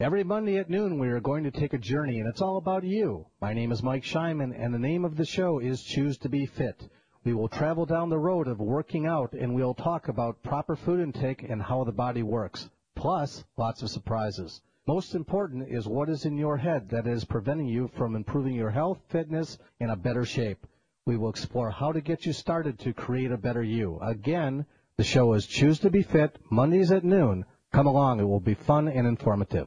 Every Monday at noon, we are going to take a journey, and it's all about you. My name is Mike Scheinman, and the name of the show is Choose to Be Fit. We will travel down the road of working out, and we'll talk about proper food intake and how the body works. Plus, lots of surprises. Most important is what is in your head that is preventing you from improving your health, fitness, and a better shape. We will explore how to get you started to create a better you. Again, the show is Choose to Be Fit, Mondays at noon. Come along, it will be fun and informative.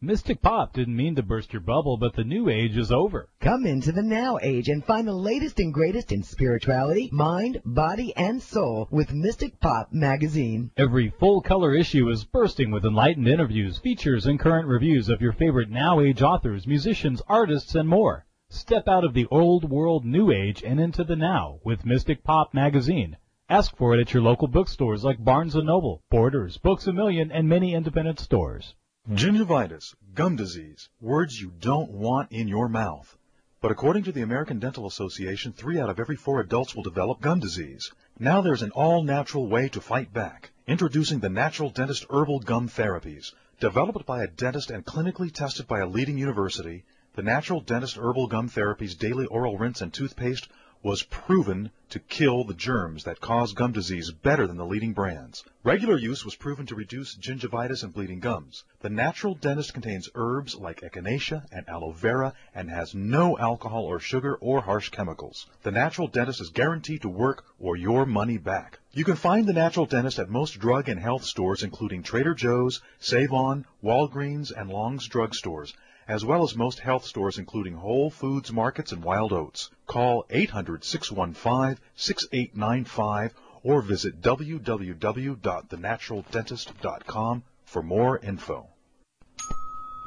Mystic Pop didn't mean to burst your bubble, but the new age is over. Come into the now age and find the latest and greatest in spirituality, mind, body, and soul with Mystic Pop magazine. Every full color issue is bursting with enlightened interviews, features, and current reviews of your favorite now age authors, musicians, artists, and more. Step out of the old world new age and into the now with Mystic Pop magazine. Ask for it at your local bookstores like Barnes & Noble, Borders, Books A Million, and many independent stores. Gingivitis, gum disease, words you don't want in your mouth. But according to the American Dental Association, three out of every four adults will develop gum disease. Now there's an all-natural way to fight back. Introducing the Natural Dentist Herbal Gum Therapies. Developed by a dentist and clinically tested by a leading university, the Natural Dentist Herbal Gum Therapies daily oral rinse and toothpaste was proven to kill the germs that cause gum disease better than the leading brands. Regular use was proven to reduce gingivitis and bleeding gums. The natural dentist contains herbs like echinacea and aloe vera and has no alcohol or sugar or harsh chemicals. The natural dentist is guaranteed to work or your money back. You can find the natural dentist at most drug and health stores including Trader Joe's, Save-On, Walgreens, and Long's Drug Stores as well as most health stores including Whole Foods Markets and Wild Oats. Call 800-615-6895 or visit www.thenaturaldentist.com for more info.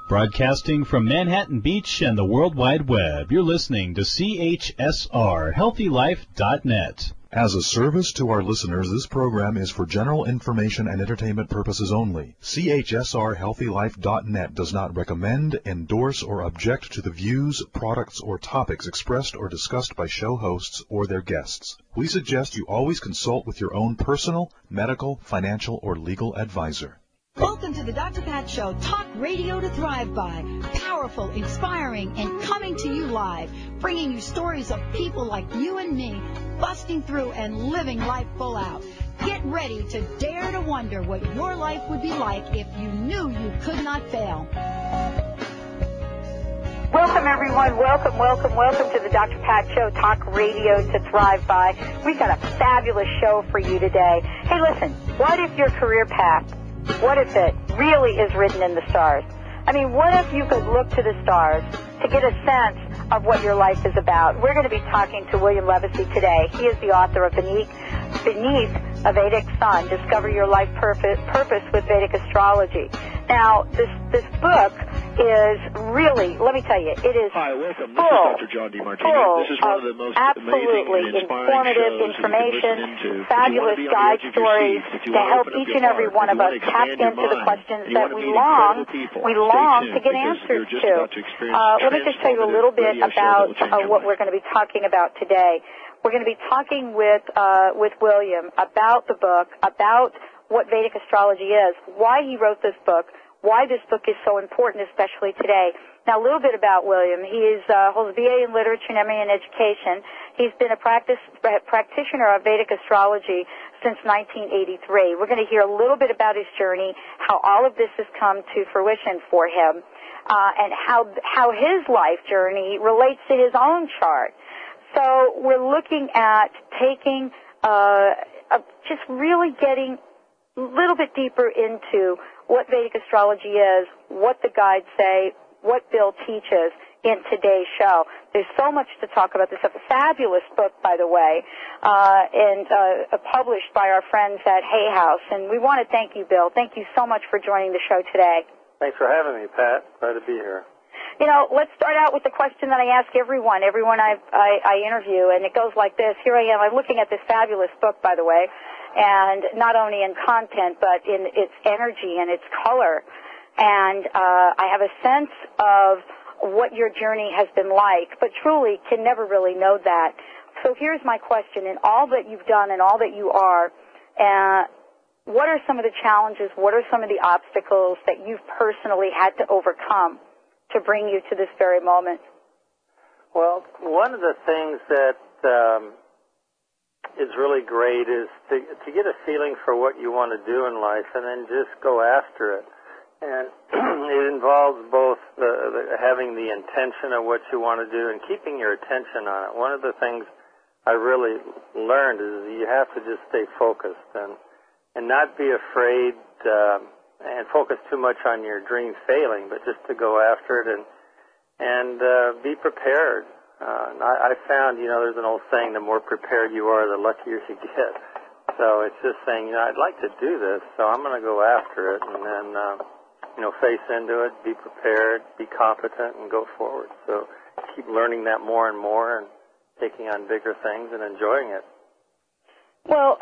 Broadcasting from Manhattan Beach and the World Wide Web, you're listening to CHSR HealthyLife.net. As a service to our listeners, this program is for general information and entertainment purposes only. CHSRHealthyLife.net does not recommend, endorse, or object to the views, products, or topics expressed or discussed by show hosts or their guests. We suggest you always consult with your own personal, medical, financial, or legal advisor. Welcome to the Dr. Pat Show, talk radio to thrive by. Powerful, inspiring, and coming to you live, bringing you stories of people like you and me, busting through and living life full out. Get ready to dare to wonder what your life would be like if you knew you could not fail. Welcome everyone, welcome, welcome, welcome to the Dr. Pat Show, talk radio to thrive by. We've got a fabulous show for you today. Hey listen, what if your career path what if it really is written in the stars? I mean, what if you could look to the stars to get a sense of what your life is about? We're going to be talking to William Levacy today. He is the author of Beneath, Beneath a Vedic Sun, Discover Your Life Purpose, Purpose with Vedic Astrology. Now, this, this book is really, let me tell you, it is Hi, welcome. full, this is Dr. John Demartini. full This is one of the most absolutely informative information, that you can listen into. fabulous If you want to be on the guide edge of your stories seat, if you to help each and every one of us tap into the questions that we long, we long to get answers to. Uh, let me just tell you a little bit transformative radio show that about uh, what we're going to be talking about today. We're going to be talking with uh, with William about the book, about what Vedic astrology is, why he wrote this book, why this book is so important, especially today. Now, a little bit about William. He is uh, holds BA in literature and MA in education. He's been a practice practitioner of Vedic astrology since 1983. We're going to hear a little bit about his journey, how all of this has come to fruition for him, uh, and how how his life journey relates to his own chart. So we're looking at taking, uh, just really getting a little bit deeper into what Vedic astrology is, what the guides say, what Bill teaches in today's show. There's so much to talk about. This is a fabulous book, by the way, uh, and uh, published by our friends at Hay House. And we want to thank you, Bill. Thank you so much for joining the show today. Thanks for having me, Pat. Glad to be here. You know, let's start out with the question that I ask everyone, everyone I, I, I interview, and it goes like this. Here I am. I'm looking at this fabulous book, by the way, and not only in content, but in its energy and its color. And uh, I have a sense of what your journey has been like, but truly can never really know that. So here's my question. In all that you've done and all that you are, uh, what are some of the challenges? What are some of the obstacles that you've personally had to overcome to bring you to this very moment? Well, one of the things that um, is really great is to to get a feeling for what you want to do in life, and then just go after it. And it involves both the, the, having the intention of what you want to do and keeping your attention on it. One of the things I really learned is you have to just stay focused and and not be afraid um, and focus too much on your dream failing, but just to go after it and and uh, be prepared. Uh, I, I found, you know, there's an old saying: the more prepared you are, the luckier you get. So it's just saying, you know, I'd like to do this, so I'm going to go after it, and then, uh, you know, face into it, be prepared, be competent, and go forward. So keep learning that more and more, and taking on bigger things and enjoying it. Well,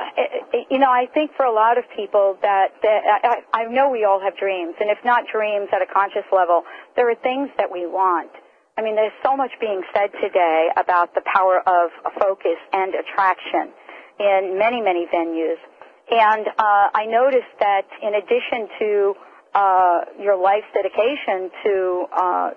you know, I think for a lot of people that, that I, I know we all have dreams, and if not dreams at a conscious level, there are things that we want. I mean, there's so much being said today about the power of focus and attraction in many, many venues. And uh, I noticed that in addition to uh, your life's dedication to uh,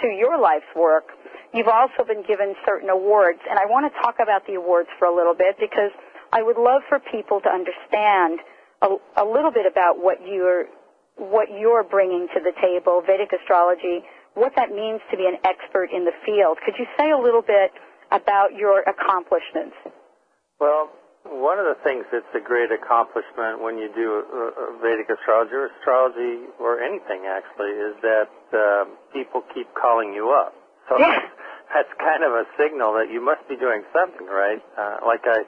to your life's work, you've also been given certain awards. And I want to talk about the awards for a little bit because I would love for people to understand a, a little bit about what you're what you're bringing to the table, Vedic astrology, what that means to be an expert in the field. Could you say a little bit about your accomplishments? Well, one of the things that's a great accomplishment when you do a, Vedic astrology or astrology or anything actually is that uh, people keep calling you up. So yeah. that's kind of a signal that you must be doing something right. Uh, like I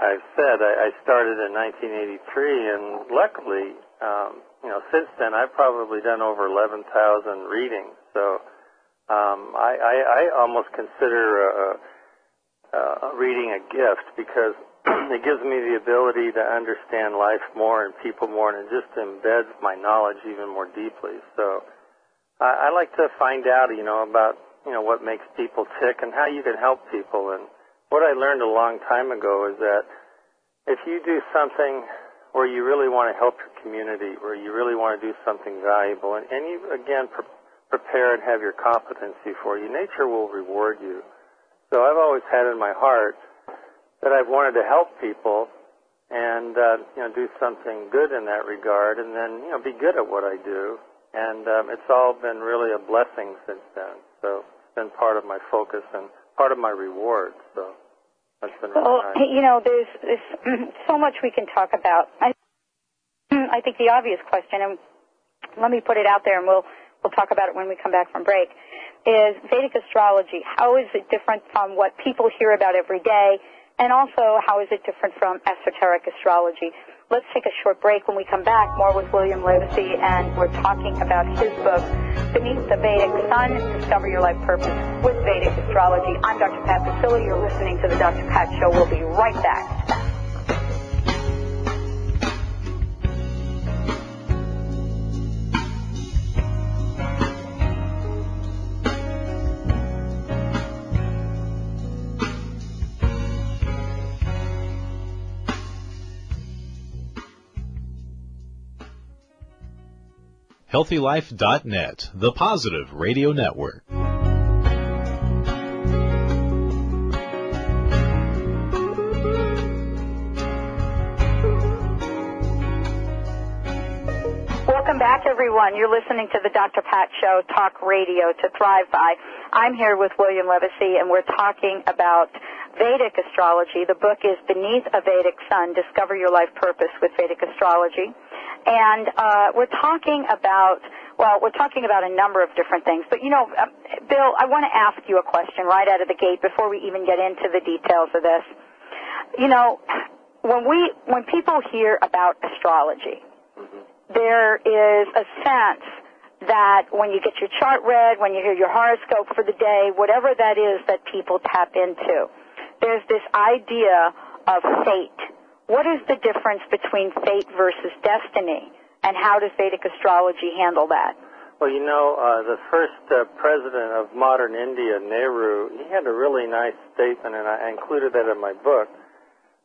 I've said, I, I started in 1983, and luckily, um, you know, since then I've probably done over 11,000 readings. So um, I, I, I almost consider a, a reading a gift because it gives me the ability to understand life more and people more, and it just embeds my knowledge even more deeply. So I, I like to find out, you know, about you know what makes people tick and how you can help people and what I learned a long time ago is that if you do something where you really want to help your community, where you really want to do something valuable, and, and you again pre- prepare and have your competency for you, nature will reward you. So I've always had in my heart that I've wanted to help people and uh, you know do something good in that regard, and then you know be good at what I do. And um, it's all been really a blessing since then. So it's been part of my focus and part of my reward. So that's been really well, nice. you know, there's, there's so much we can talk about. I, I think the obvious question, and let me put it out there, and we'll we'll talk about it when we come back from break, is Vedic astrology. How is it different from what people hear about every day? And also, how is it different from esoteric astrology? Let's take a short break. When we come back, more with William Levacy, and we're talking about his book, Beneath the Vedic Sun, Discover Your Life Purpose with Vedic Astrology. I'm Dr. Pat Baccili. You're listening to The Dr. Pat Show. We'll be right back. HealthyLife.net, the positive radio network. Back, everyone. You're listening to the Dr. Pat Show, talk radio to thrive by. I'm here with William Levacy, and we're talking about Vedic astrology. The book is Beneath a Vedic Sun, Discover Your Life Purpose with Vedic Astrology. And uh, we're talking about, well, we're talking about a number of different things. But, you know, uh, Bill, I want to ask you a question right out of the gate before we even get into the details of this. You know, when we, when people hear about astrology, there is a sense that when you get your chart read, when you hear your horoscope for the day, whatever that is that people tap into, there's this idea of fate what is the difference between fate versus destiny, and how does Vedic astrology handle that? Well, you know, uh, the first uh, president of modern India, Nehru, he had a really nice statement, and I included that in my book.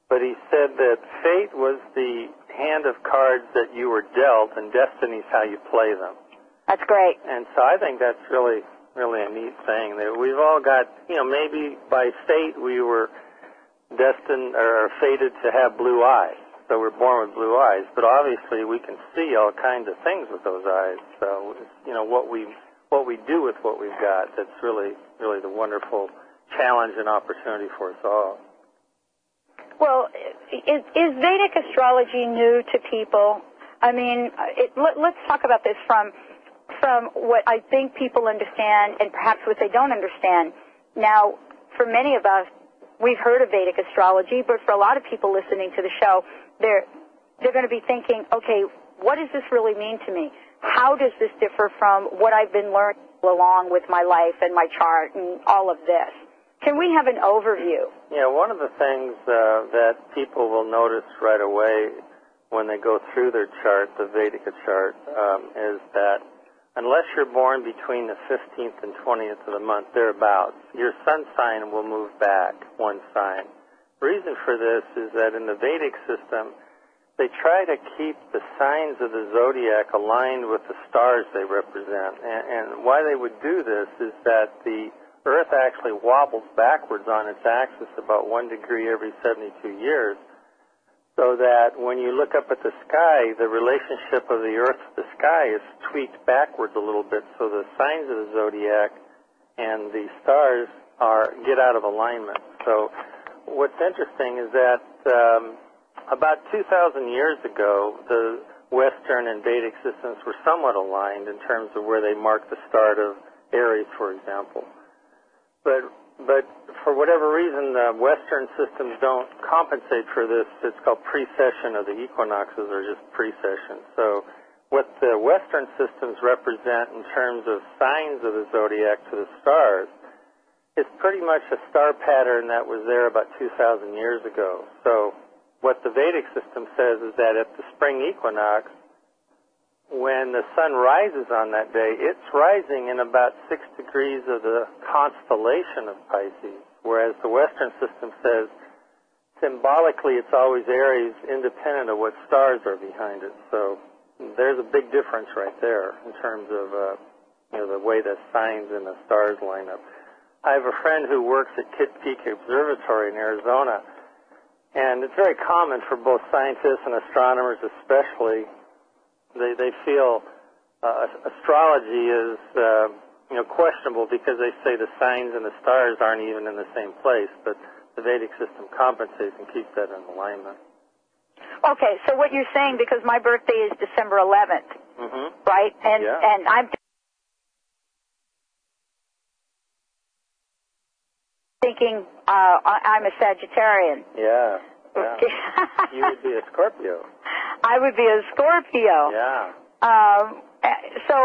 But he said that fate was the hand of cards that you were dealt, and destiny's how you play them. That's great. And so I think that's really, really a neat thing that we've all got. You know, maybe by fate we were destined or fated to have blue eyes, so we're born with blue eyes. But obviously, we can see all kinds of things with those eyes. So you know what we what we do with what we've got. That's really, really the wonderful challenge and opportunity for us all. Well, is, is Vedic astrology new to people? I mean, it, let, let's talk about this from from what I think people understand and perhaps what they don't understand. Now, for many of us, we've heard of Vedic astrology, but for a lot of people listening to the show, they're they're going to be thinking, okay, what does this really mean to me? How does this differ from what I've been learning along with my life and my chart and all of this? Can we have an overview? Yeah, one of the things uh, that people will notice right away when they go through their chart, the Vedic chart, um, is that unless you're born between the 15th and 20th of the month, thereabouts, your sun sign will move back one sign. The reason for this is that in the Vedic system, they try to keep the signs of the zodiac aligned with the stars they represent. And, and why they would do this is that the Earth actually wobbles backwards on its axis about one degree every 72 years, so that when you look up at the sky, the relationship of the Earth to the sky is tweaked backwards a little bit, so the signs of the zodiac and the stars are get out of alignment. So what's interesting is that um, about 2,000 years ago, the Western and Vedic systems were somewhat aligned in terms of where they marked the start of Aries, for example. But but for whatever reason, the Western systems don't compensate for this. It's called precession of the equinoxes, or just precession. So what the Western systems represent in terms of signs of the zodiac to the stars is pretty much a star pattern that was there about 2,000 years ago. So what the Vedic system says is that at the spring equinox, when the sun rises on that day, it's rising in about six degrees of the constellation of Pisces, whereas the Western system says symbolically it's always Aries, independent of what stars are behind it. So there's a big difference right there in terms of uh, you know the way the signs and the stars line up. I have a friend who works at Kitt Peak Observatory in Arizona, and it's very common for both scientists and astronomers, especially, they they feel uh, astrology is uh, you know questionable because they say the signs and the stars aren't even in the same place, but the Vedic system compensates and keeps that in alignment. Okay, so what you're saying because my birthday is December 11th, mm-hmm. right? And yeah. and I'm thinking uh, I'm a Sagittarian. Yeah. Yeah. you would be a Scorpio. I would be a Scorpio. Yeah. Um, so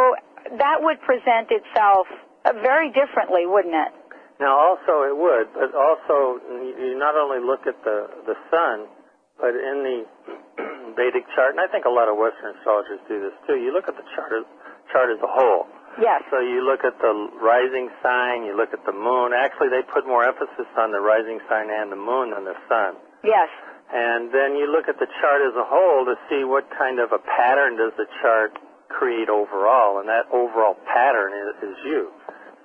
that would present itself uh, very differently, wouldn't it? Now, also it would, but also you not only look at the the sun, but in the Vedic chart, and I think a lot of Western astrologers do this too. You look at the chart chart as a whole. Yes. So you look at the rising sign, you look at the moon. Actually, they put more emphasis on the rising sign and the moon than the sun. Yes. And then you look at the chart as a whole to see what kind of a pattern does the chart create overall, and that overall pattern is, is you.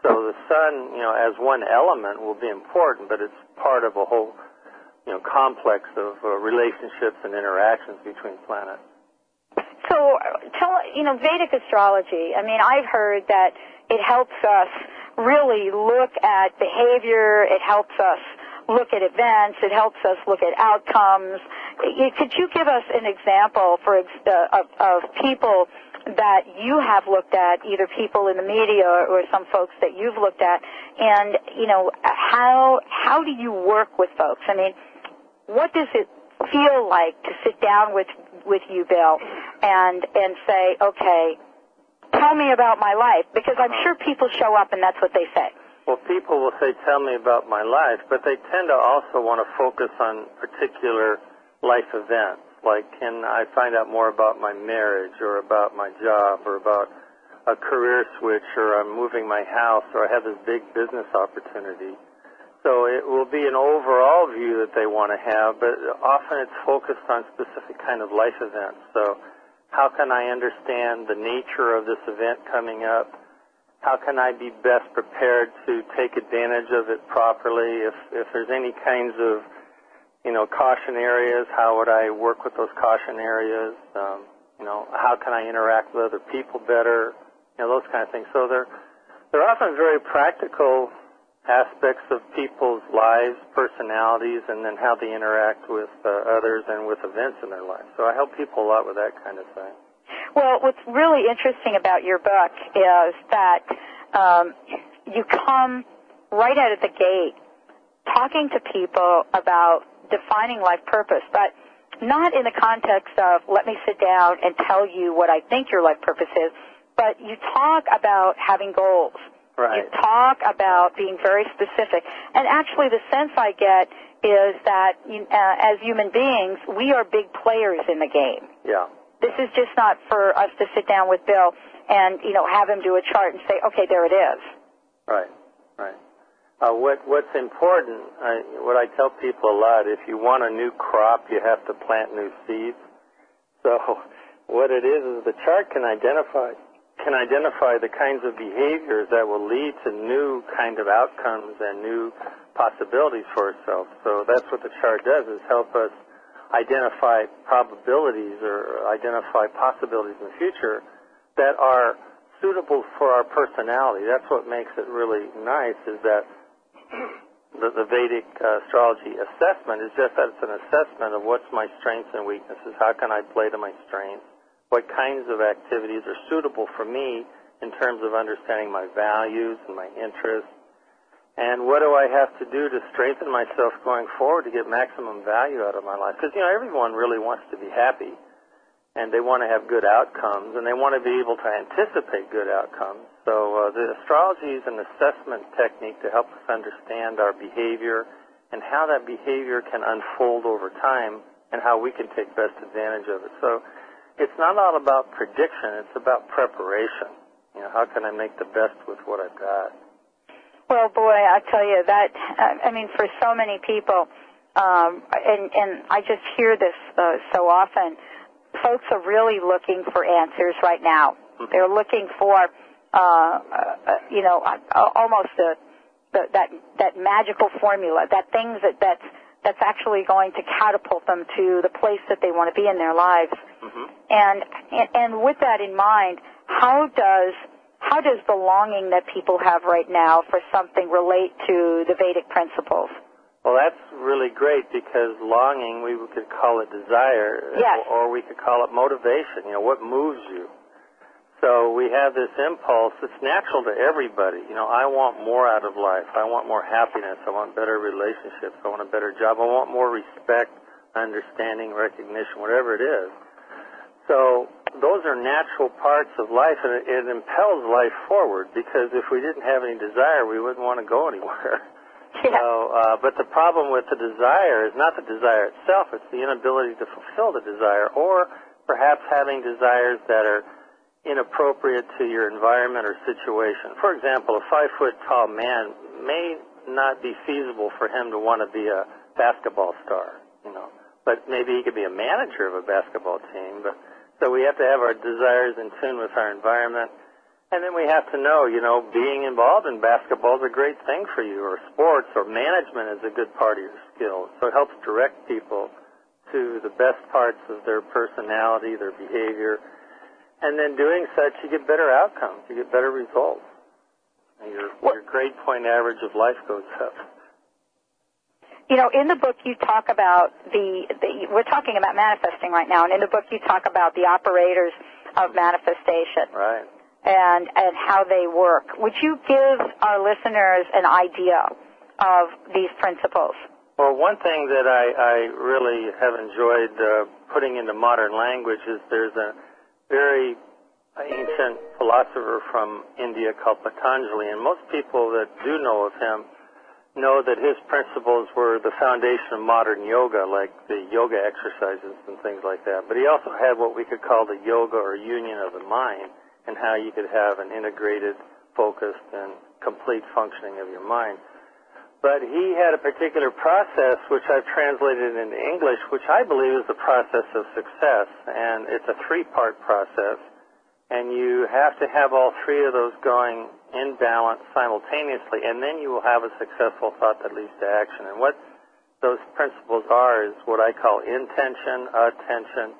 So the sun, you know, as one element will be important, but it's part of a whole, you know, complex of uh, relationships and interactions between planets. So, tell you know, Vedic astrology. I mean, I've heard that it helps us really look at behavior. It helps us look at events. It helps us look at outcomes. Could you give us an example for uh, of, of people that you have looked at, either people in the media or, or some folks that you've looked at, and you know how how do you work with folks? I mean, what does it feel like to sit down with with you, Bill, and and say, okay, tell me about my life, because I'm sure people show up and that's what they say. Well, people will say, tell me about my life, but they tend to also want to focus on particular life events. Like, can I find out more about my marriage or about my job or about a career switch or I'm moving my house or I have this big business opportunity. So it will be an overall view that they want to have, but often it's focused on specific kind of life events. So how can I understand the nature of this event coming up? How can I be best prepared to take advantage of it properly? If, if there's any kinds of, you know, caution areas, how would I work with those caution areas? Um, you know, how can I interact with other people better? You know, those kind of things. So they're, they're often very practical aspects of people's lives, personalities, and then how they interact with uh, others and with events in their lives. So I help people a lot with that kind of thing. Well, what's really interesting about your book is that um, you come right out of the gate talking to people about defining life purpose, but not in the context of let me sit down and tell you what I think your life purpose is, but you talk about having goals Right. You talk about being very specific. And actually, the sense I get is that uh, as human beings, we are big players in the game. Yeah. This is just not for us to sit down with Bill and, you know, have him do a chart and say, okay, there it is. Right, right. Uh, what What's important, uh, what I tell people a lot, if you want a new crop, you have to plant new seeds. So what it is is the chart can identify can identify the kinds of behaviors that will lead to new kind of outcomes and new possibilities for itself. So that's what the chart does is help us identify probabilities or identify possibilities in the future that are suitable for our personality. That's what makes it really nice is that the, the Vedic uh, astrology assessment is just that it's an assessment of what's my strengths and weaknesses. How can I play to my strengths? what kinds of activities are suitable for me in terms of understanding my values and my interests, and what do I have to do to strengthen myself going forward to get maximum value out of my life? Because, you know, everyone really wants to be happy, and they want to have good outcomes, and they want to be able to anticipate good outcomes. So uh, the astrology is an assessment technique to help us understand our behavior and how that behavior can unfold over time and how we can take best advantage of it. So it's not all about prediction. It's about preparation. You know, how can I make the best with what I've got? Well, boy, I tell you that. I mean, for so many people, um, and and I just hear this uh, so often. Folks are really looking for answers right now. Mm-hmm. They're looking for, uh, uh, you know, uh, almost a, the, that that magical formula, that things that that's that's actually going to catapult them to the place that they want to be in their lives. Mm-hmm. And and with that in mind, how does how does the longing that people have right now for something relate to the Vedic principles? Well, that's really great because longing, we could call it desire, yes. or, or we could call it motivation. You know, what moves you? So we have this impulse. It's natural to everybody. You know, I want more out of life. I want more happiness. I want better relationships. I want a better job. I want more respect, understanding, recognition, whatever it is. So those are natural parts of life, and it, it impels life forward. Because if we didn't have any desire, we wouldn't want to go anywhere. Yeah. So, uh, but the problem with the desire is not the desire itself; it's the inability to fulfill the desire, or perhaps having desires that are inappropriate to your environment or situation. For example, a five foot tall man may not be feasible for him to want to be a basketball star, you know, but maybe he could be a manager of a basketball team. But so we have to have our desires in tune with our environment. And then we have to know, you know, being involved in basketball is a great thing for you, or sports, or management is a good part of your skills. So it helps direct people to the best parts of their personality, their behavior, and then doing such, you get better outcomes. You get better results. And your, your grade point average of life goes up. You know, in the book you talk about the, the, we're talking about manifesting right now, and in the book you talk about the operators of manifestation. Right. And, and how they work. Would you give our listeners an idea of these principles? Well, one thing that I, I really have enjoyed uh, putting into modern language is there's a very ancient philosopher from India called Patanjali, and most people that do know of him know that his principles were the foundation of modern yoga, like the yoga exercises and things like that. But he also had what we could call the yoga or union of the mind, and how you could have an integrated, focused, and complete functioning of your mind. But he had a particular process which I've translated into English, which I believe is the process of success. And it's a three-part process. And you have to have all three of those going in balance simultaneously, and then you will have a successful thought that leads to action. And what those principles are is what I call intention, attention,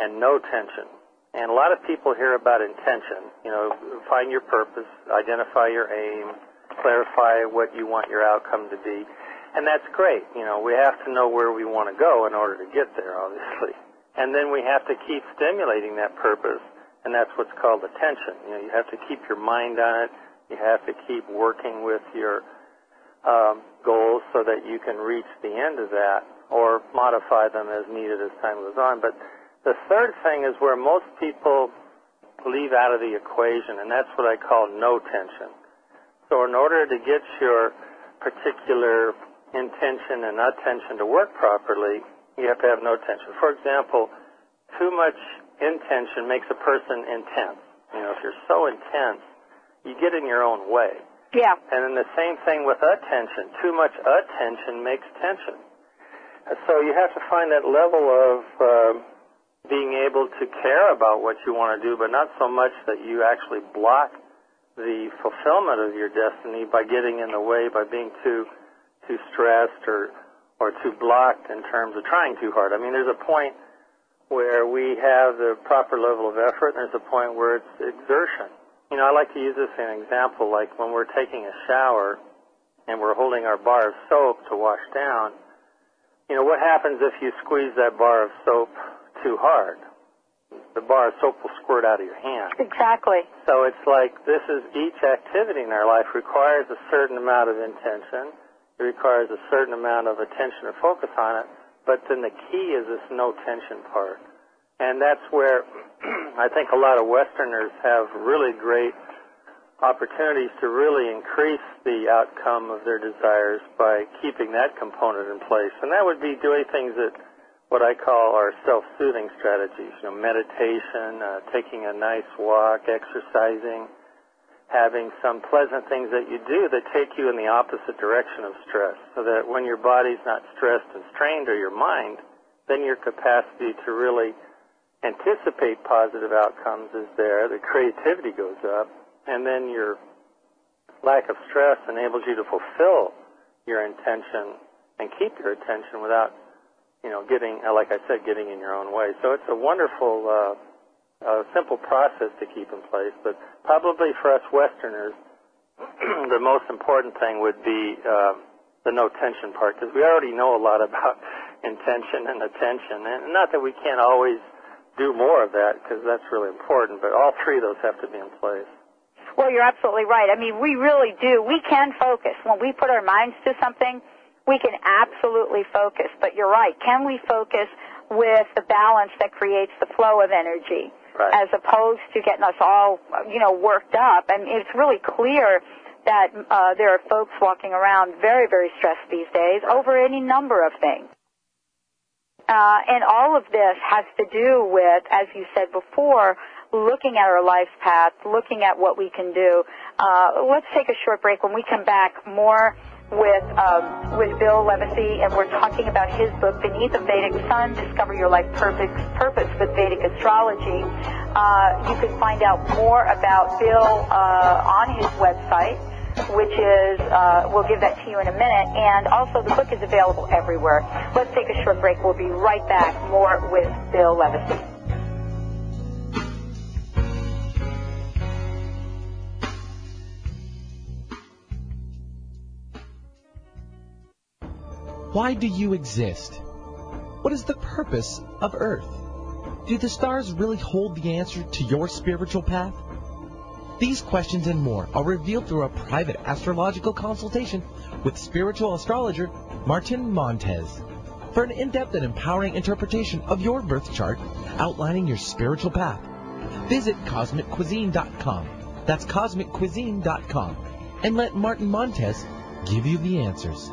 and no tension. And a lot of people hear about intention. You know, find your purpose, identify your aim, clarify what you want your outcome to be. And that's great. You know, we have to know where we want to go in order to get there, obviously. And then we have to keep stimulating that purpose, and that's what's called attention. You know, you have to keep your mind on it. You have to keep working with your um, goals so that you can reach the end of that or modify them as needed as time goes on. But the third thing is where most people leave out of the equation, and that's what I call no tension. So in order to get your particular intention and attention to work properly, you have to have no tension. For example, too much intention makes a person intense. You know, if you're so intense, you get in your own way. Yeah. And then the same thing with attention. Too much attention makes tension. So you have to find that level of uh, being able to care about what you want to do, but not so much that you actually block the fulfillment of your destiny by getting in the way, by being too too stressed or or too blocked in terms of trying too hard. I mean, there's a point where we have the proper level of effort, and there's a point where it's exertion. You know, I like to use this as an example, like when we're taking a shower and we're holding our bar of soap to wash down. You know, what happens if you squeeze that bar of soap too hard? the bar of soap will squirt out of your hand. Exactly. So it's like this is each activity in our life requires a certain amount of intention. It requires a certain amount of attention or focus on it. But then the key is this no tension part. And that's where I think a lot of Westerners have really great opportunities to really increase the outcome of their desires by keeping that component in place. And that would be doing things that what I call our self-soothing strategies. You know, meditation, uh, taking a nice walk, exercising, having some pleasant things that you do that take you in the opposite direction of stress, so that when your body's not stressed and strained or your mind, then your capacity to really anticipate positive outcomes is there. The creativity goes up, and then your lack of stress enables you to fulfill your intention and keep your attention without you know, getting, uh, like I said, getting in your own way. So it's a wonderful, uh, uh, simple process to keep in place. But probably for us Westerners, the most important thing would be uh, the no tension part, because we already know a lot about intention and attention. And not that we can't always do more of that, because that's really important, but all three of those have to be in place. Well, you're absolutely right. I mean, we really do. We can focus. When we put our minds to something, we can absolutely focus. But you're right. Can we focus with the balance that creates the flow of energy? Right. As opposed to getting us all, you know, worked up. And it's really clear that uh, there are folks walking around very, very stressed these days over any number of things. Uh, and all of this has to do with, as you said before, looking at our life's path, looking at what we can do. Uh, let's take a short break. When we come back, more with um, with Bill Levacy, and we're talking about his book, Beneath the Vedic Sun: Discover Your Life Purpose, Purpose with Vedic Astrology. Uh, you can find out more about Bill uh, on his website, which is uh, we'll give that to you in a minute, and also the book is available everywhere. Let's take a short break. We'll be right back. More with Bill Levacy. Why do you exist? What is the purpose of Earth? Do the stars really hold the answer to your spiritual path? These questions and more are revealed through a private astrological consultation with spiritual astrologer Martin Montez. For an in-depth and empowering interpretation of your birth chart outlining your spiritual path, visit CosmicCuisine.com. That's CosmicCuisine.com. And let Martin Montez give you the answers.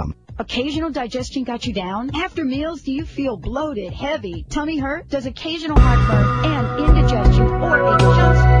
Occasional digestion got you down? After meals, do you feel bloated, heavy, tummy hurt? Does occasional heartburn and indigestion or a just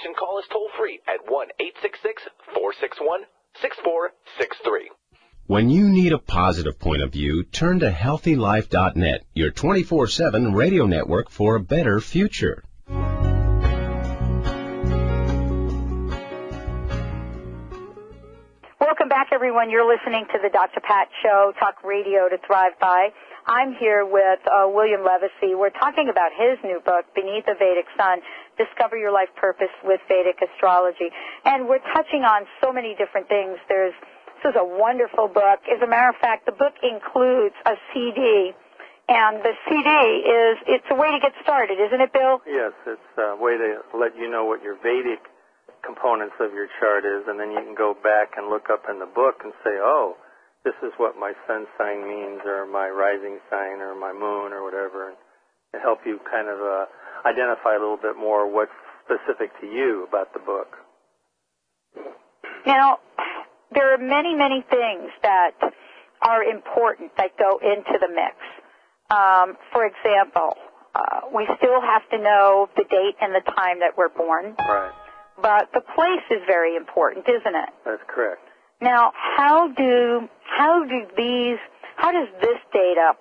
Information, call us toll free at 1 866 461 6463. When you need a positive point of view, turn to HealthyLife.net, your 24-7 radio network for a better future. Welcome back, everyone. You're listening to the Dr. Pat Show, Talk Radio to Thrive By. I'm here with uh, William Levacy. We're talking about his new book, Beneath the Vedic Sun, Discover Your Life Purpose with Vedic Astrology. And we're touching on so many different things. There's, this is a wonderful book. As a matter of fact, the book includes a CD. And the CD is, it's a way to get started, isn't it, Bill? Yes, it's a way to let you know what your Vedic components of your chart is, and then you can go back and look up in the book and say, oh, this is what my sun sign means, or my rising sign, or my moon, or whatever, and help you kind of uh, identify a little bit more what's specific to you about the book. Now, there are many, many things that are important that go into the mix. Um, for example, uh, we still have to know the date and the time that we're born. Right. But the place is very important, isn't it? That's correct. Now, how do how do these how does this data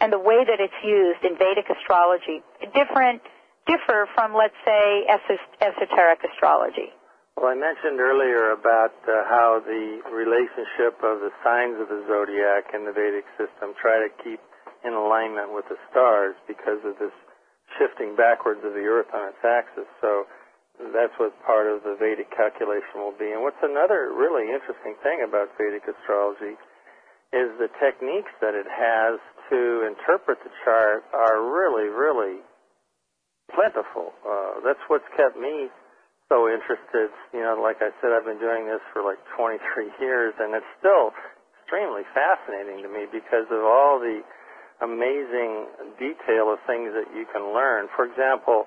and the way that it's used in Vedic astrology different differ from let's say esoteric astrology? Well, I mentioned earlier about uh, how the relationship of the signs of the zodiac and the Vedic system try to keep in alignment with the stars because of this shifting backwards of the Earth on its axis. So that's what part of the Vedic calculation will be. And what's another really interesting thing about Vedic astrology is the techniques that it has to interpret the chart are really, really plentiful. Uh, that's what's kept me so interested. You know, like I said, I've been doing this for like 23 years, and it's still extremely fascinating to me because of all the amazing detail of things that you can learn. For example,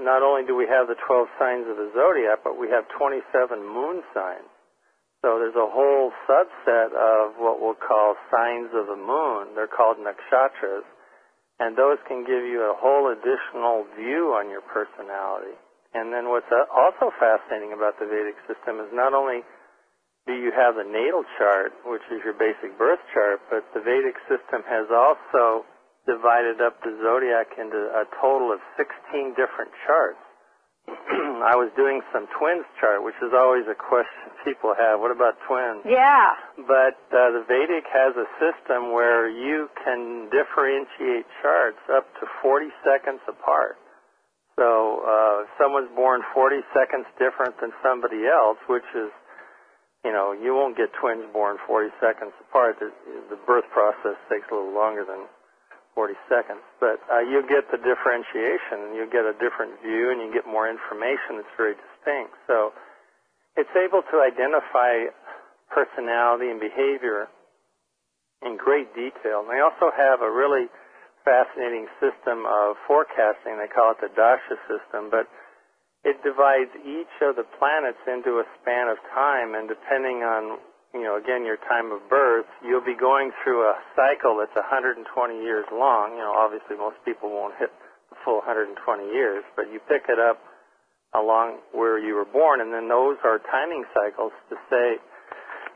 not only do we have the 12 signs of the zodiac, but we have 27 moon signs. So there's a whole subset of what we'll call signs of the moon. They're called nakshatras. And those can give you a whole additional view on your personality. And then what's uh, also fascinating about the Vedic system is not only do you have the natal chart, which is your basic birth chart, but the Vedic system has also divided up the zodiac into a total of 16 different charts. I was doing some twins chart, which is always a question people have. What about twins? Yeah. But uh, the Vedic has a system where you can differentiate charts up to 40 seconds apart. So uh, if someone's born 40 seconds different than somebody else, which is you know, you won't get twins born 40 seconds apart. The, the birth process takes a little longer than 40 seconds. But uh, you get the differentiation, you get a different view, and you get more information that's very distinct. So it's able to identify personality and behavior in great detail. And they also have a really fascinating system of forecasting. They call it the Dasha system, but it divides each of the planets into a span of time, and depending on, you know, again, your time of birth, you'll be going through a cycle that's 120 years long. You know, obviously most people won't hit the full 120 years, but you pick it up along where you were born, and then those are timing cycles to say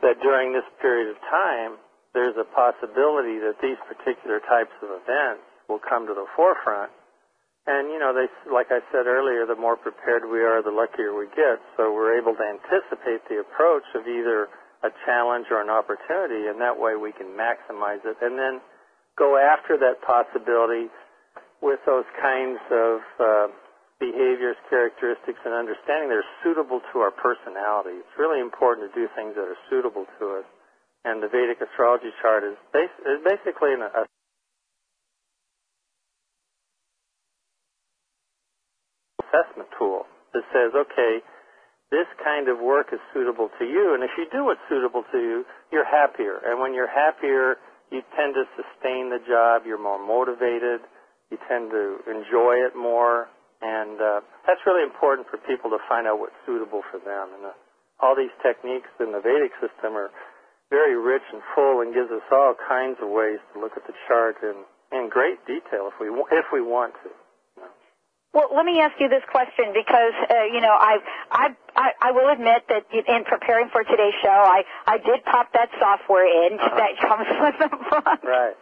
that during this period of time, there's a possibility that these particular types of events will come to the forefront and you know, they like I said earlier, the more prepared we are, the luckier we get. So we're able to anticipate the approach of either a challenge or an opportunity, and that way we can maximize it, and then go after that possibility with those kinds of uh, behaviors, characteristics, and understanding that are suitable to our personality. It's really important to do things that are suitable to us. And the Vedic astrology chart is, bas- is basically an, a assessment tool that says, okay, this kind of work is suitable to you, and if you do what's suitable to you, you're happier. And when you're happier, you tend to sustain the job, you're more motivated, you tend to enjoy it more, and uh, that's really important for people to find out what's suitable for them. And uh, all these techniques in the Vedic system are very rich and full and gives us all kinds of ways to look at the chart in, in great detail if we, if we want to. Well, let me ask you this question because uh, you know I, I I I will admit that in preparing for today's show, I I did pop that software in uh-huh. that comes with the book. Right.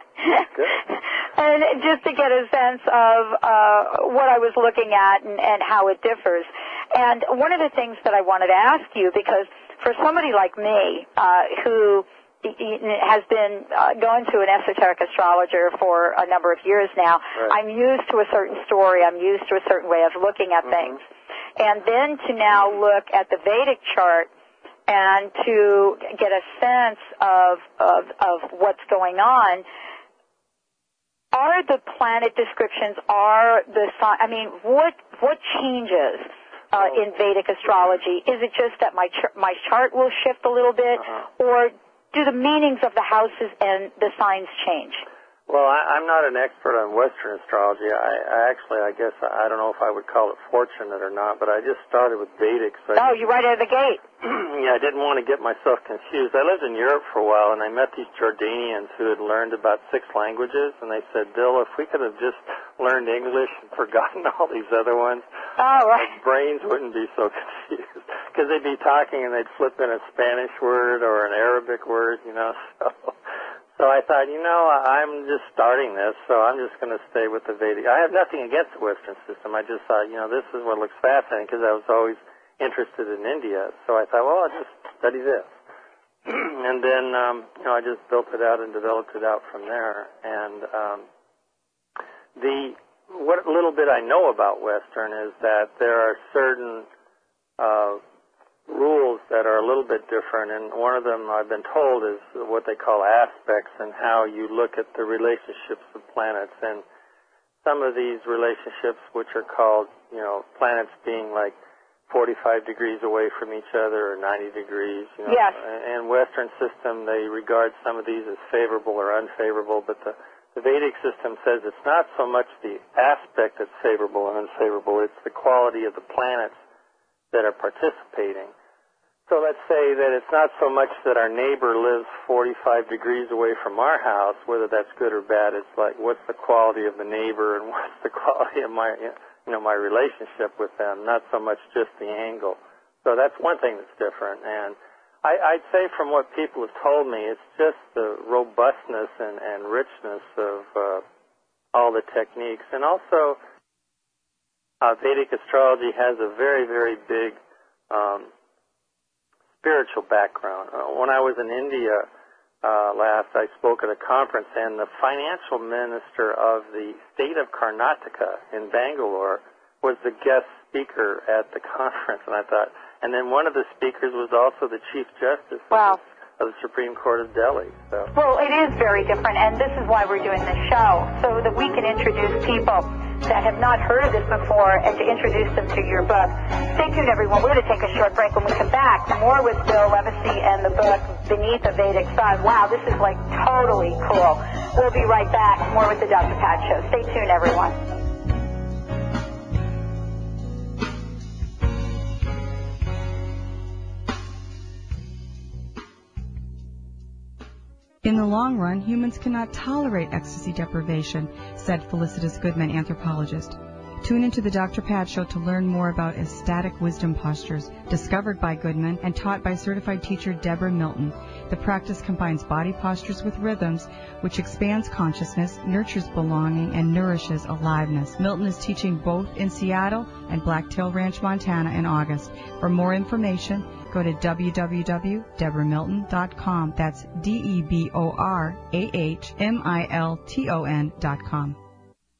Good. and just to get a sense of uh, what I was looking at and, and how it differs. And one of the things that I wanted to ask you, because for somebody like me uh, who has been uh, going to an esoteric astrologer for a number of years now. Right. I'm used to a certain story. I'm used to a certain way of looking at mm-hmm. things. And then to now look at the Vedic chart and to get a sense of, of, of what's going on, are the planet descriptions, are the, I mean, what, what changes? Uh, in Vedic astrology? Is it just that my ch- my chart will shift a little bit, uh-huh. or do the meanings of the houses and the signs change? Well, I, I'm not an expert on Western astrology. I, I actually, I guess, I don't know if I would call it fortunate or not, but I just started with Vedic. So oh, you right out of the gate. yeah, I didn't want to get myself confused. I lived in Europe for a while, and I met these Jordanians who had learned about six languages, and they said, Bill, if we could have just learned English and forgotten all these other ones, oh, right. our brains wouldn't be so confused. Because they'd be talking and they'd flip in a Spanish word or an Arabic word, you know. So so I thought, you know, I'm just starting this, so I'm just going to stay with the Vedic. I have nothing against the Western system. I just thought, you know, this is what looks fascinating because I was always interested in India. So I thought, well, I'll just study this. and then, um, you know, I just built it out and developed it out from there. And um, the what little bit I know about Western is that there are certain uh, rules that are a little bit different, and one of them I've been told is what they call aspects and how you look at the relationships of planets. And some of these relationships, which are called, you know, planets being like 45 degrees away from each other or 90 degrees, you know. Yes. And Western system, they regard some of these as favorable or unfavorable, but the the Vedic system says it's not so much the aspect that's favorable or unfavorable, it's the quality of the planets that are participating. So let's say that it's not so much that our neighbor lives 45 degrees away from our house, whether that's good or bad. It's like what's the quality of the neighbor and what's the quality of my, you know, my relationship with them. Not so much just the angle. So that's one thing that's different. And I, I'd say from what people have told me, it's just the robustness and, and richness of uh, all the techniques, and also uh, Vedic astrology has a very, very big um, spiritual background. Uh, when I was in India uh, last, I spoke at a conference, and the financial minister of the state of Karnataka in Bangalore was the guest speaker at the conference. And I thought, and then one of the speakers was also the Chief Justice wow. of the Supreme Court of Delhi. So. Well, it is very different, and this is why we're doing this show, so that we can introduce people that have not heard of this before and to introduce them to your book. Stay tuned, everyone. We're going to take a short break. When we come back, more with Bill Levacy and the book Beneath a Vedic Sun. Wow, this is like totally cool. We'll be right back. More with the Dr. Pat Show. Stay tuned, everyone. In the long run, humans cannot tolerate ecstasy deprivation, said Felicitas Goodman, anthropologist. Tune into the Dr. Pat Show to learn more about ecstatic wisdom postures, discovered by Goodman and taught by certified teacher Deborah Milton. The practice combines body postures with rhythms, which expands consciousness, nurtures belonging, and nourishes aliveness. Milton is teaching both in Seattle and Blacktail Ranch, Montana in August. For more information, go to www.deborahmilton.com. That's D-E-B-O-R-A-H-M-I-L-T-O-N.com.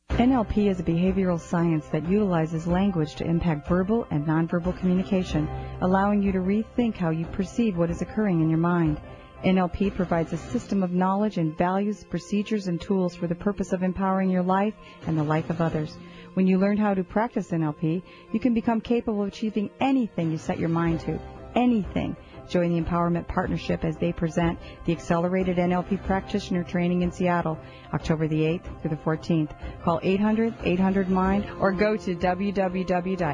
NLP is a behavioral science that utilizes language to impact verbal and nonverbal communication, allowing you to rethink how you perceive what is occurring in your mind. NLP provides a system of knowledge and values, procedures, and tools for the purpose of empowering your life and the life of others. When you learn how to practice NLP, you can become capable of achieving anything you set your mind to. Anything. Join the Empowerment Partnership as they present the Accelerated NLP Practitioner Training in Seattle, October the 8th through the 14th. Call 800-800-MIND or go to www.nlp.com.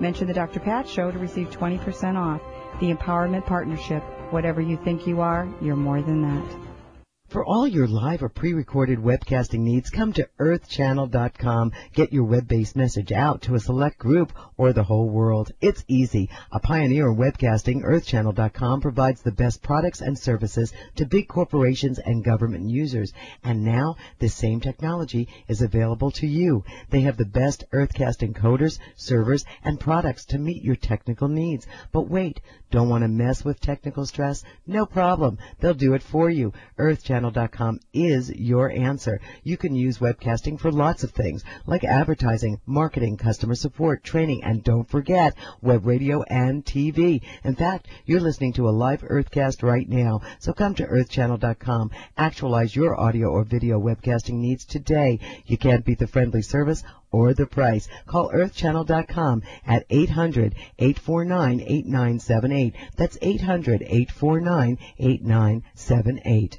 Mention the Dr. Pat Show to receive 20% off. The Empowerment Partnership. Whatever you think you are, you're more than that. For all your live or pre-recorded webcasting needs, come to earthchannel.com. Get your web-based message out to a select group or the whole world. It's easy. A pioneer in webcasting, earthchannel.com provides the best products and services to big corporations and government users. And now, this same technology is available to you. They have the best earthcast encoders, servers, and products to meet your technical needs. But wait, don't want to mess with technical stress? No problem. They'll do it for you. Earthchannel webchannel.com is your answer. You can use webcasting for lots of things, like advertising, marketing, customer support, training, and don't forget, web radio and TV. In fact, you're listening to a live Earthcast right now, so come to earthchannel.com. Actualize your audio or video webcasting needs today. You can't beat the friendly service or the price. Call earthchannel.com at 800-849-8978. That's 800-849-8978.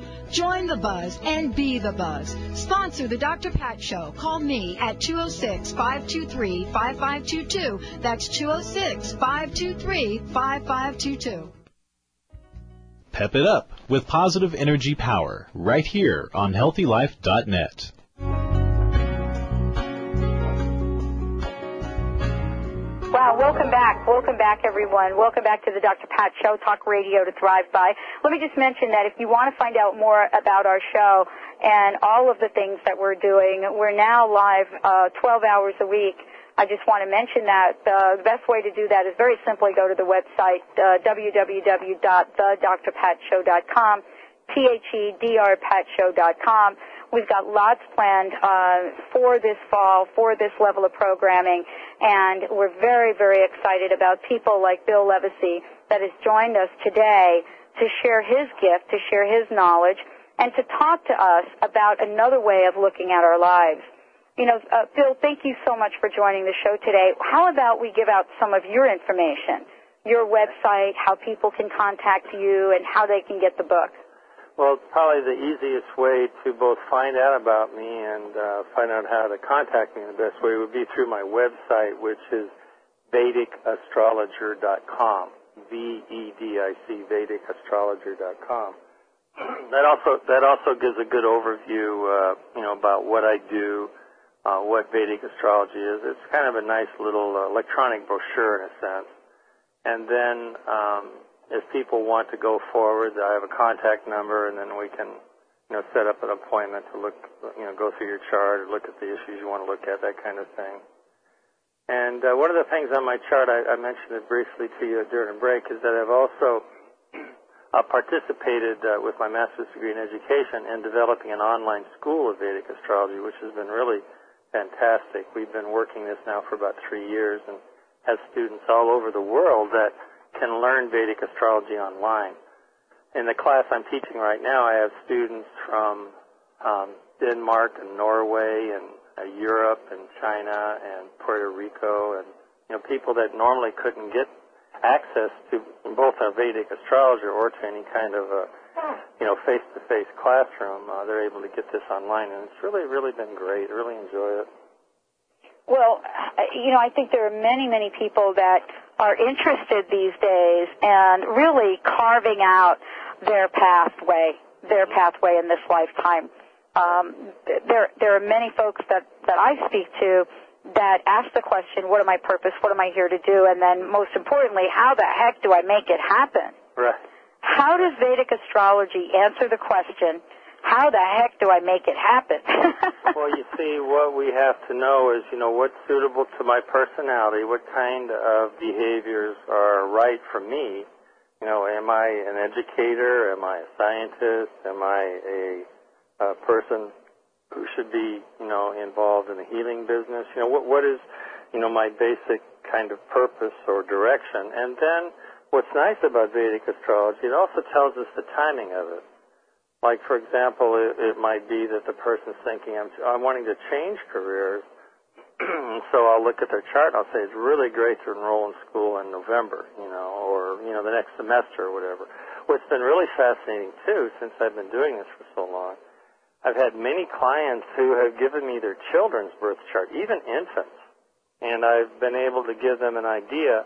Join the buzz and be the buzz. Sponsor the Dr. Pat Show. Call me at 206 523 5522. That's 206 523 5522. Pep it up with positive energy power right here on healthylife.net. welcome back. Welcome back, everyone. Welcome back to the Dr. Pat Show, Talk Radio to Thrive By. Let me just mention that if you want to find out more about our show and all of the things that we're doing, we're now live uh, 12 hours a week. I just want to mention that the best way to do that is very simply go to the website uh, www.thedrpatshow.com, T-H-E-D-R-patshow.com. We've got lots planned uh, for this fall, for this level of programming, and we're very, very excited about people like Bill Levacy that has joined us today to share his gift, to share his knowledge, and to talk to us about another way of looking at our lives. You know, uh, Bill, thank you so much for joining the show today. How about we give out some of your information, your website, how people can contact you, and how they can get the book? Well, probably the easiest way to both find out about me and uh, find out how to contact me in the best way would be through my website, which is VedicAstrologer.com. V-E-D-I-C, VedicAstrologer.com. that also that also gives a good overview, uh, you know, about what I do, uh, what Vedic astrology is. It's kind of a nice little uh, electronic brochure in a sense. And then um, if people want to go forward, I have a contact number, and then we can you know, set up an appointment to look, you know, go through your chart look at the issues you want to look at, that kind of thing. And uh, one of the things on my chart, I, I mentioned it briefly to you during break, is that I've also uh, participated uh, with my master's degree in education in developing an online school of Vedic astrology, which has been really fantastic. We've been working this now for about three years and have students all over the world that can learn Vedic astrology online. In the class I'm teaching right now, I have students from um, Denmark and Norway and uh, Europe and China and Puerto Rico and you know people that normally couldn't get access to both a Vedic astrologer or to any kind of a you know face-to-face classroom. Uh, they're able to get this online, and it's really really been great. I really enjoy it. Well, you know, I think there are many, many people that are interested these days and really carving out their pathway, their pathway in this lifetime. Um, there, there are many folks that that I speak to that ask the question, "What am I purpose? What am I here to do?" And then, most importantly, how the heck do I make it happen? Right. How does Vedic astrology answer the question? How the heck do I make it happen? well, you see, what we have to know is, you know, what's suitable to my personality, what kind of behaviors are right for me, you know, am I an educator? Am I a scientist? Am I a, a person who should be, you know, involved in the healing business? You know, what what is, you know, my basic kind of purpose or direction? And then, what's nice about Vedic astrology, it also tells us the timing of it. Like, for example, it, it might be that the person's thinking, I'm, I'm wanting to change careers, so I'll look at their chart and I'll say it's really great to enroll in school in November, you know, or you know the next semester or whatever. What's been really fascinating too, since I've been doing this for so long, I've had many clients who have given me their children's birth chart, even infants, and I've been able to give them an idea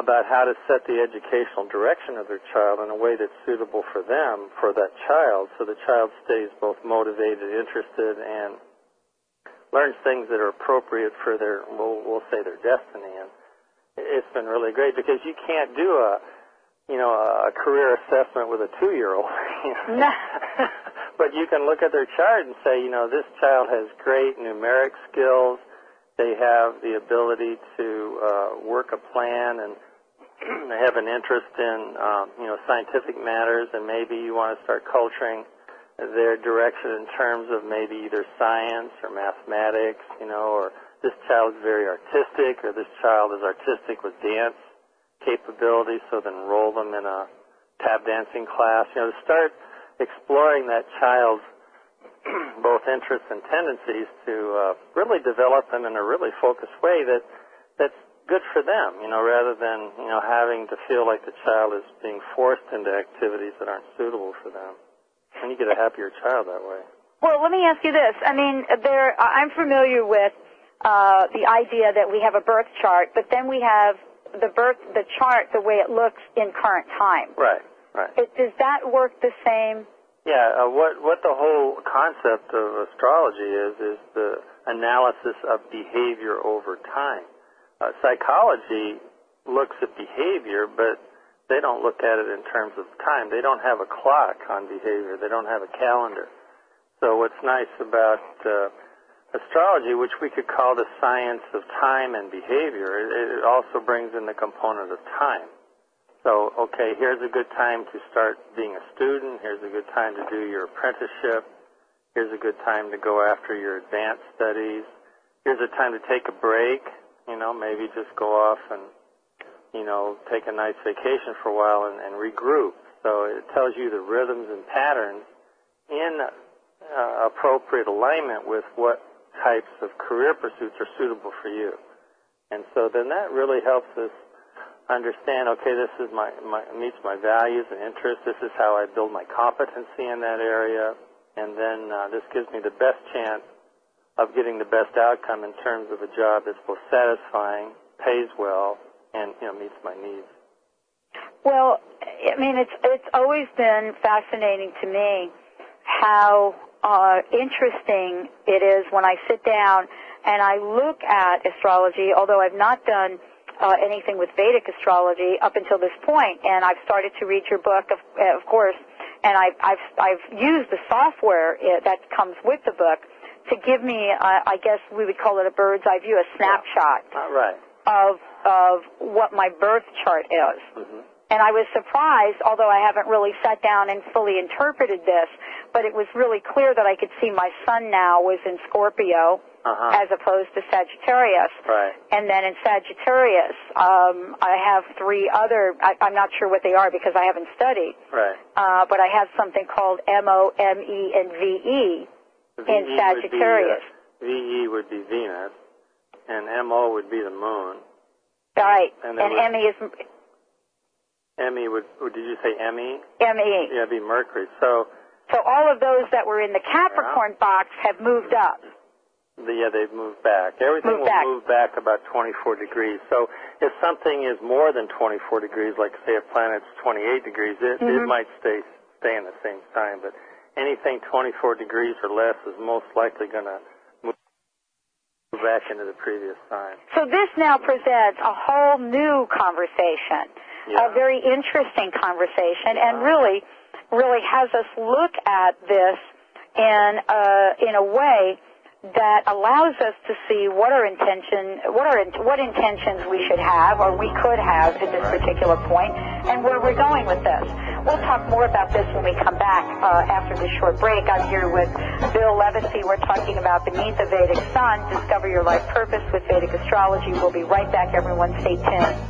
about how to set the educational direction of their child in a way that's suitable for them, for that child, so the child stays both motivated, interested, and learns things that are appropriate for their, we'll, we'll say their destiny. And it's been really great because you can't do a, you know, a career assessment with a two-year-old. No, but you can look at their chart and say, you know, this child has great numeric skills. They have the ability to uh, work a plan and have an interest in, um, you know, scientific matters and maybe you want to start culturing their direction in terms of maybe either science or mathematics, you know, or this child is very artistic, or this child is artistic with dance capabilities, so then enroll them in a tap dancing class, you know, to start exploring that child's both interests and tendencies to uh, really develop them in a really focused way that that's good for them, you know, rather than you know having to feel like the child is being forced into activities that aren't suitable for them and you get a happier child that way. Well, let me ask you this. I mean, there I'm familiar with uh, the idea that we have a birth chart, but then we have the birth the chart the way it looks in current time. Right. Right. It, does that work the same? Yeah. Uh, what what the whole concept of astrology is is the analysis of behavior over time. Uh, psychology looks at behavior, but they don't look at it in terms of time. They don't have a clock on behavior. They don't have a calendar. So what's nice about uh, astrology, which we could call the science of time and behavior, it, it also brings in the component of time. So, okay, here's a good time to start being a student. Here's a good time to do your apprenticeship. Here's a good time to go after your advanced studies. Here's a time to take a break. You know, maybe just go off and you know, take a nice vacation for a while and, and regroup. So it tells you the rhythms and patterns in uh, appropriate alignment with what types of career pursuits are suitable for you. And so then that really helps us understand, okay, this is my, my meets my values and interests. This is how I build my competency in that area. And then uh, this gives me the best chance of getting the best outcome in terms of a job that's both satisfying, pays well, and you know meets my needs. Well, I mean, it's it's always been fascinating to me how uh, interesting it is when I sit down and I look at astrology. Although I've not done uh, anything with Vedic astrology up until this point, and I've started to read your book, of, of course, and I've I've, I've used the software uh, that comes with the book to give me, uh, I guess we would call it a bird's eye view, a snapshot Uh, right. of of what my birth chart is. Mm-hmm. And I was surprised, although I haven't really sat down and fully interpreted this, but it was really clear that I could see my sun now was in Scorpio Uh-huh. as opposed to Sagittarius. Right. And then in Sagittarius, um, I have three other, I, I'm not sure what they are because I haven't studied, Right. uh, but I have something called M-O, M-E, and V-E in Sagittarius. Would be, uh, VE would be Venus, and MO would be the moon. All right. And And, M-E is ME would, did you say ME? M-E. Yeah, it'd be Mercury. So, So all of those that were in the Capricorn box have moved up. yeah, they've moved back. Everything Moved will back. move back about 24 degrees. So, if something is more than 24 degrees, like say a planet's 28 degrees, it, it Mhm. might stay stay in the same sign. But anything 24 degrees or less is most likely going to move back into the previous sign. So this now presents a whole new conversation, Yeah. a very interesting conversation, and really, really has us look at this in uh, in a way that allows us to see what our intention, what our what intentions we should have or we could have at this particular point, and where we're going with this. We'll talk more about this when we come back uh, after this short break. I'm here with Bill Levacy. We're talking about Beneath the Vedic Sun, Discover Your Life Purpose with Vedic Astrology. We'll be right back, everyone. Stay tuned.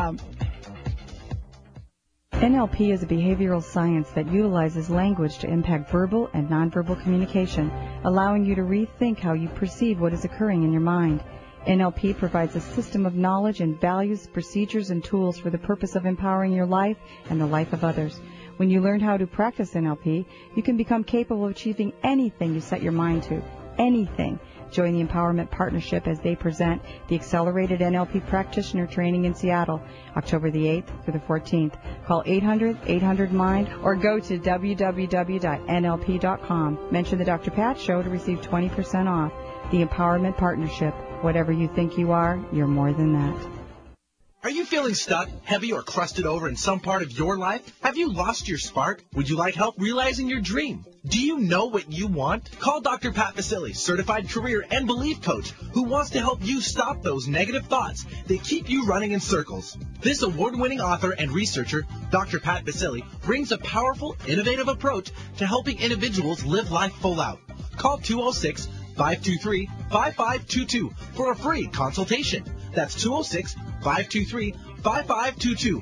NLP is a behavioral science that utilizes language to impact verbal and nonverbal communication, allowing you to rethink how you perceive what is occurring in your mind. NLP provides a system of knowledge and values, procedures, and tools for the purpose of empowering your life and the life of others. When you learn how to practice NLP, you can become capable of achieving anything you set your mind to. Anything. Join the Empowerment Partnership as they present the Accelerated NLP Practitioner Training in Seattle, October the 8th through the 14th. Call 800-800-MIND or go to www.nlp.com. Mention the Dr. Pat Show to receive 20% off. The Empowerment Partnership. Whatever you think you are, you're more than that. Are you feeling stuck, heavy, or crusted over in some part of your life? Have you lost your spark? Would you like help realizing your dream? Do you know what you want? Call Dr. Pat Baccili, certified career and belief coach, who wants to help you stop those negative thoughts that keep you running in circles. This award-winning author and researcher, Dr. Pat Baccili, brings a powerful, innovative approach to helping individuals live life full out. Call 206 523 5522 for a free consultation. That's 206 523 5522.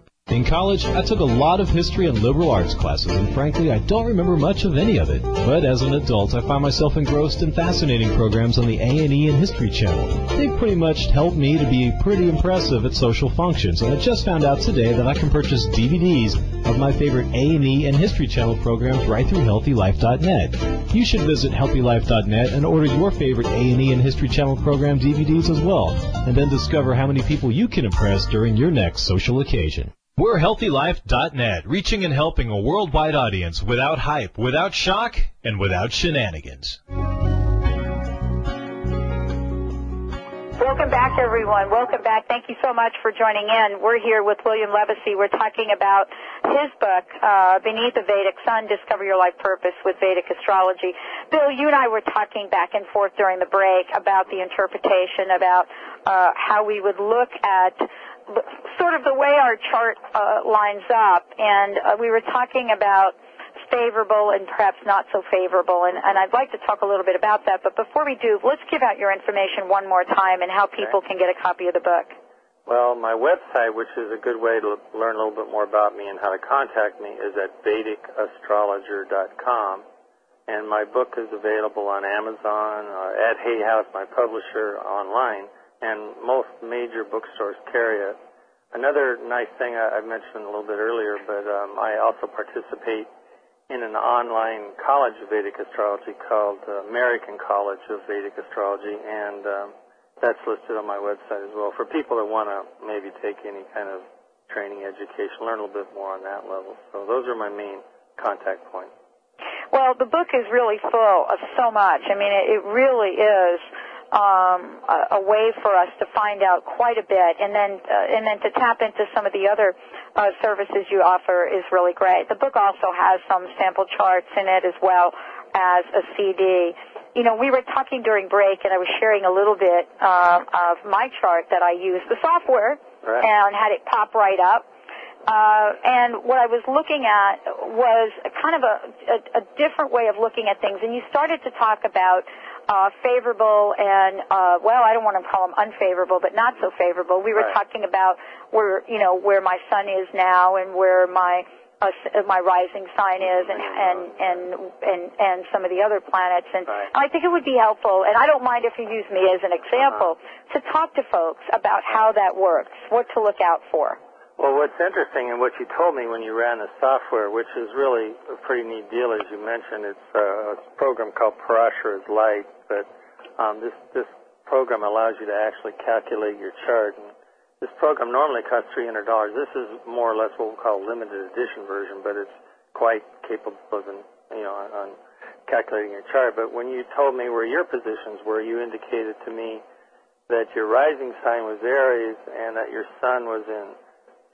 In college, I took a lot of history and liberal arts classes, and frankly, I don't remember much of any of it. But as an adult, I find myself engrossed in fascinating programs on the A&E and History Channel. They've pretty much helped me to be pretty impressive at social functions, and I just found out today that I can purchase DVDs of my favorite A&E and History Channel programs right through HealthyLife.net. You should visit HealthyLife.net and order your favorite A&E and History Channel program DVDs as well, and then discover how many people you can impress during your next social occasion. We're HealthyLife.net, reaching and helping a worldwide audience without hype, without shock, and without shenanigans. Welcome back, everyone. Welcome back. Thank you so much for joining in. We're here with William Levacy. We're talking about his book, uh, Beneath the Vedic Sun, Discover Your Life Purpose with Vedic Astrology. Bill, you and I were talking back and forth during the break about the interpretation, about uh, how we would look at sort of the way our chart uh, lines up. And uh, we were talking about favorable and perhaps not so favorable. And, and I'd like to talk a little bit about that. But before we do, let's give out your information one more time and how people can get a copy of the book. Well, my website, which is a good way to learn a little bit more about me and how to contact me, is at VedicAstrologer.com. And my book is available on Amazon, uh, at Hay House, my publisher, online, and most major bookstores carry it. Another nice thing I, I mentioned a little bit earlier, but um, I also participate in an online college of Vedic astrology called uh, American College of Vedic Astrology, and um, that's listed on my website as well for people that want to maybe take any kind of training, education, learn a little bit more on that level. So those are my main contact points. Well, the book is really full of so much. I mean, it, it really is um, a, a way for us to find out quite a bit, and then uh, and then to tap into some of the other uh, services you offer is really great. The book also has some sample charts in it as well as a CD. You know, we were talking during break, and I was sharing a little bit uh, of my chart that I use the software right. and had it pop right up. Uh, and what I was looking at was kind of a, a, a different way of looking at things. And you started to talk about uh, favorable and uh, well, I don't want to call them unfavorable, but not so favorable. We were Right. talking about where you know where my sun is now and where my uh, s- my rising sign is, and and and and and some of the other planets. And I think it would be helpful, and I don't mind if you use me as an example, to talk to folks about how that works, what to look out for. Well, what's interesting and what you told me when you ran the software, which is really a pretty neat deal, as you mentioned, it's a program called Parashara's Light, but um, this this program allows you to actually calculate your chart. And this program normally costs three hundred dollars. This is more or less what we call limited edition version, but it's quite capable of, you know, on, on calculating your chart. But when you told me where your positions were, you indicated to me that your rising sign was Aries and that your sun was in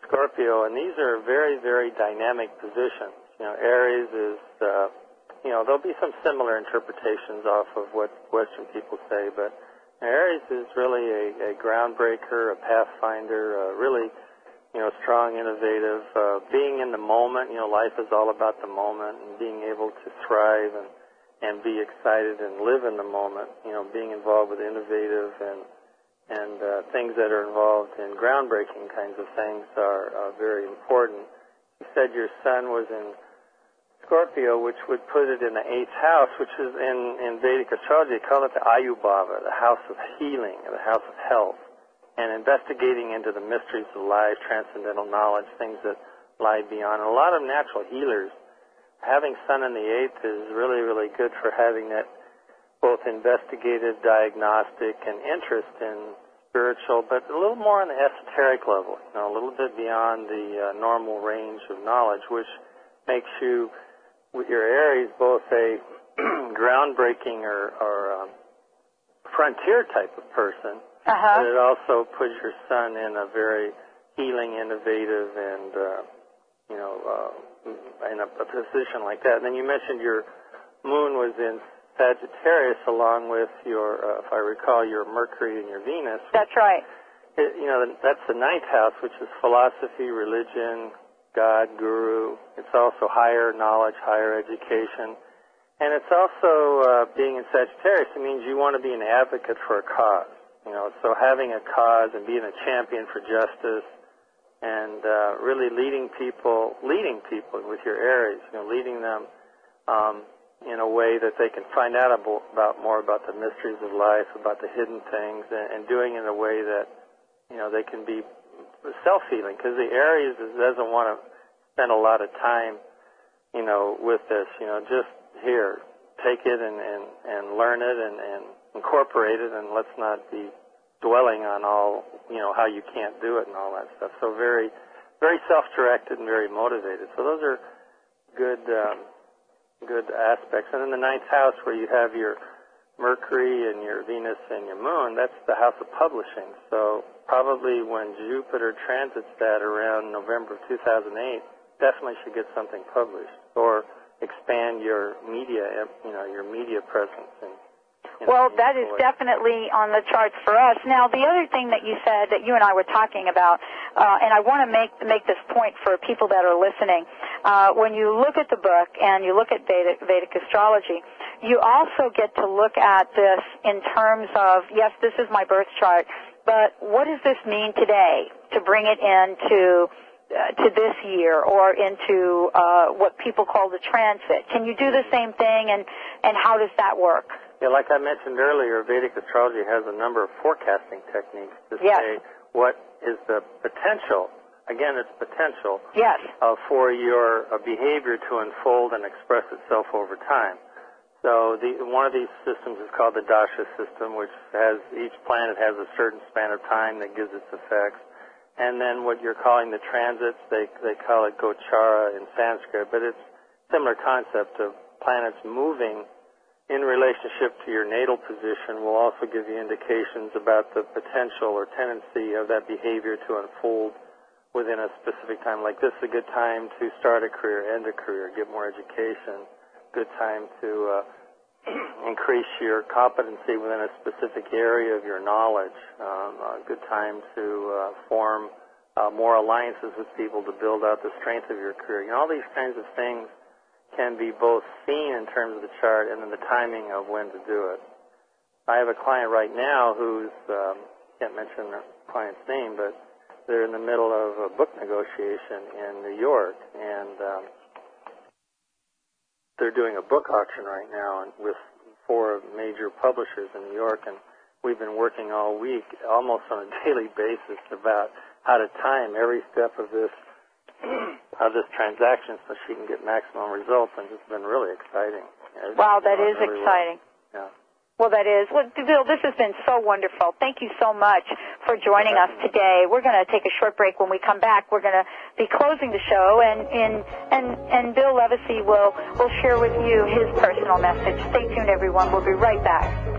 Scorpio, and these are very, very dynamic positions. You know, Aries is, uh, you know, there'll be some similar interpretations off of what Western people say, but Aries is really a, a groundbreaker, a pathfinder, uh, really, you know, strong, innovative, uh, being in the moment. You know, life is all about the moment and being able to thrive and and be excited and live in the moment. You know, being involved with innovative and and uh, things that are involved in groundbreaking kinds of things are uh, very important. You said your sun was in Scorpio, which would put it in the eighth house, which is in, in Vedic astrology, they call it the Ayubhava, the house of healing, the house of health, and investigating into the mysteries of life, transcendental knowledge, things that lie beyond. A lot of natural healers, having sun in the eighth is really, really good for having that both investigative, diagnostic, and interest in spiritual, but a little more on the esoteric level, you know, a little bit beyond the uh, normal range of knowledge, which makes you, with your Aries, both a groundbreaking or, or um, frontier type of person, Uh-huh. but it also puts your sun in a very healing, innovative, and uh, you know, uh, in a, a position like that. And then you mentioned your moon was in Sagittarius, along with your, uh, if I recall, your Mercury and your Venus. That's right. It, you know, that's the ninth house, which is philosophy, religion, God, guru. It's also higher knowledge, higher education. And it's also uh, being in Sagittarius. It means you want to be an advocate for a cause. You know, so having a cause and being a champion for justice and uh, really leading people, leading people with your Aries, you know, leading them um, in a way that they can find out about more about the mysteries of life, about the hidden things, and, and doing it in a way that you know they can be self-healing. Because the Aries doesn't want to spend a lot of time, you know, with this. You know, just here, take it and and, and learn it and, and incorporate it, and let's not be dwelling on all you know how you can't do it and all that stuff. So very, very self-directed and very motivated. So those are good. Um, good aspects. And in the ninth house, where you have your Mercury and your Venus and your Moon, that's the house of publishing. So probably when Jupiter transits that around November of 2008, definitely should get something published or expand your media, you know, your media presence and well, that is definitely on the charts for us. Now, the other thing that you said that you and I were talking about, uh, and I want to make make this point for people that are listening. Uh, when you look at the book and you look at Vedic, Vedic astrology, you also get to look at this in terms of yes, this is my birth chart, but what does this mean today to bring it into uh, to this year or into uh, what people call the transit? Can you do the same thing, and and how does that work? Yeah, like I mentioned earlier, Vedic astrology has a number of forecasting techniques to yes. say what is the potential. Again, it's potential. Yes. Uh, for your uh, behavior to unfold and express itself over time. So the, one of these systems is called the dasha system, which has each planet has a certain span of time that gives its effects. And then what you're calling the transits, they they call it gochara in Sanskrit, but it's similar concept of planets moving in relationship to your natal position will also give you indications about the potential or tendency of that behavior to unfold within a specific time. Like this is a good time to start a career, end a career, get more education. Good time to uh, increase your competency within a specific area of your knowledge. Um, a good time to uh, form uh, more alliances with people to build out the strength of your career. You know, all these kinds of things can be both seen in terms of the chart and then the timing of when to do it. I have a client right now who's, um, can't mention the client's name, but they're in the middle of a book negotiation in New York, and um, they're doing a book auction right now and with four major publishers in New York, and we've been working all week, almost on a daily basis, about how to time every step of this of this transaction so she can get maximum results, and it's been really exciting. wow, that is really exciting. Well. Yeah. Well, that is. Well, Bill, this has been so wonderful. Thank you so much for joining us today. We're going to take a short break. When we come back, we're going to be closing the show, and and and, and Bill Levacy will will share with you his personal message. Stay tuned, everyone. We'll be right back.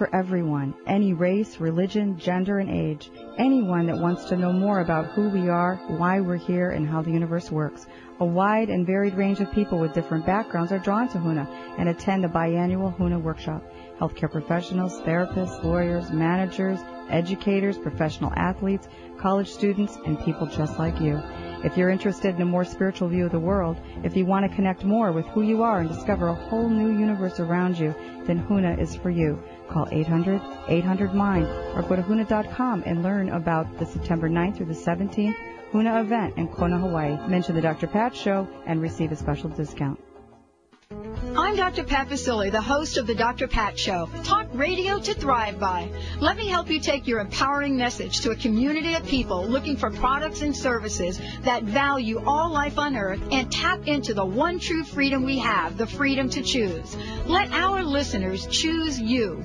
For everyone, any race, religion, gender, and age. Anyone that wants to know more about who we are, why we're here, and how the universe works. A wide and varied range of people with different backgrounds are drawn to Huna and attend the biannual Huna workshop. Healthcare professionals, therapists, lawyers, managers, educators, professional athletes, college students, and people just like you. If you're interested in a more spiritual view of the world, if you want to connect more with who you are and discover a whole new universe around you, then Huna is for you. Call 800-800-MIND or go to Huna.com and learn about the September 9th through the 17th Huna event in Kona, Hawaii. Mention the Dr. Pat Show and receive a special discount. I'm Dr. Pat Baccili, the host of the Dr. Pat Show. Talk radio to thrive by. Let me help you take your empowering message to a community of people looking for products and services that value all life on earth and tap into the one true freedom we have, the freedom to choose. Let our listeners choose you.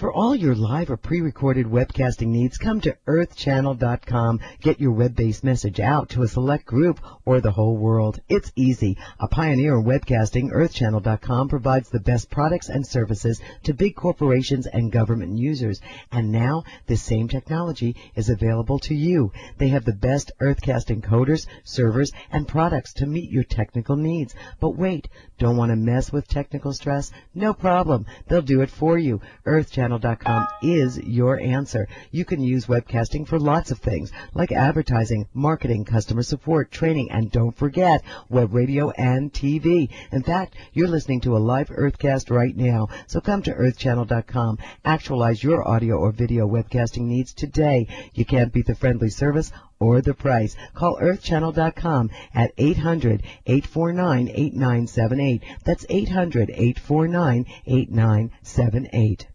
For all your live or pre-recorded webcasting needs, come to earthchannel.com. Get your web-based message out to a select group or the whole world. It's easy. A pioneer in webcasting, earthchannel.com provides the best products and services to big corporations and government users. And now, this same technology is available to you. They have the best earthcast encoders, servers, and products to meet your technical needs. But wait, don't want to mess with technical stress? No problem. They'll do it for you. Earthchannel earthchannel.com is your answer. You can use webcasting for lots of things, like advertising, marketing, customer support, training, and don't forget, web radio and TV. In fact, you're listening to a live Earthcast right now, so come to earthchannel.com. Actualize your audio or video webcasting needs today. You can't beat the friendly service or the price. Call earthchannel.com at 800-849-8978. That's 800-849-8978.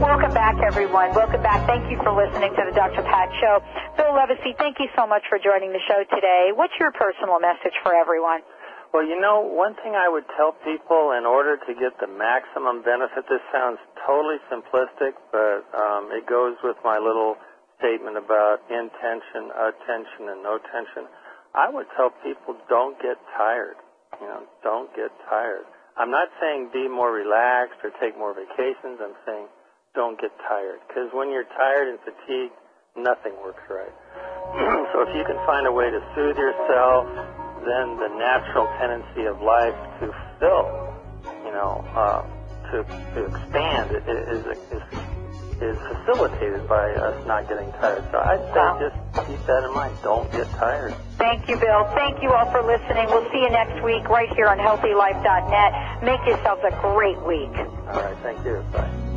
Welcome back, everyone. Welcome back. Thank you for listening to the Dr. Pat Show. Bill Levacy, thank you so much for joining the show today. What's your personal message for everyone? Well, you know, one thing I would tell people in order to get the maximum benefit, this sounds totally simplistic, but um, it goes with my little statement about intention, attention, and no tension. I would tell people don't get tired. You know, don't get tired. I'm not saying be more relaxed or take more vacations. I'm saying don't get tired. Because when you're tired and fatigued, nothing works right. so if you can find a way to soothe yourself, then the natural tendency of life to fill, you know, uh, to, to expand is, is, is facilitated by us not getting tired. So I'd say wow. just keep that in mind. Don't get tired. Thank you, Bill. Thank you all for listening. We'll see you next week right here on HealthyLife.net. Make yourselves a great week. All right. Thank you. Bye.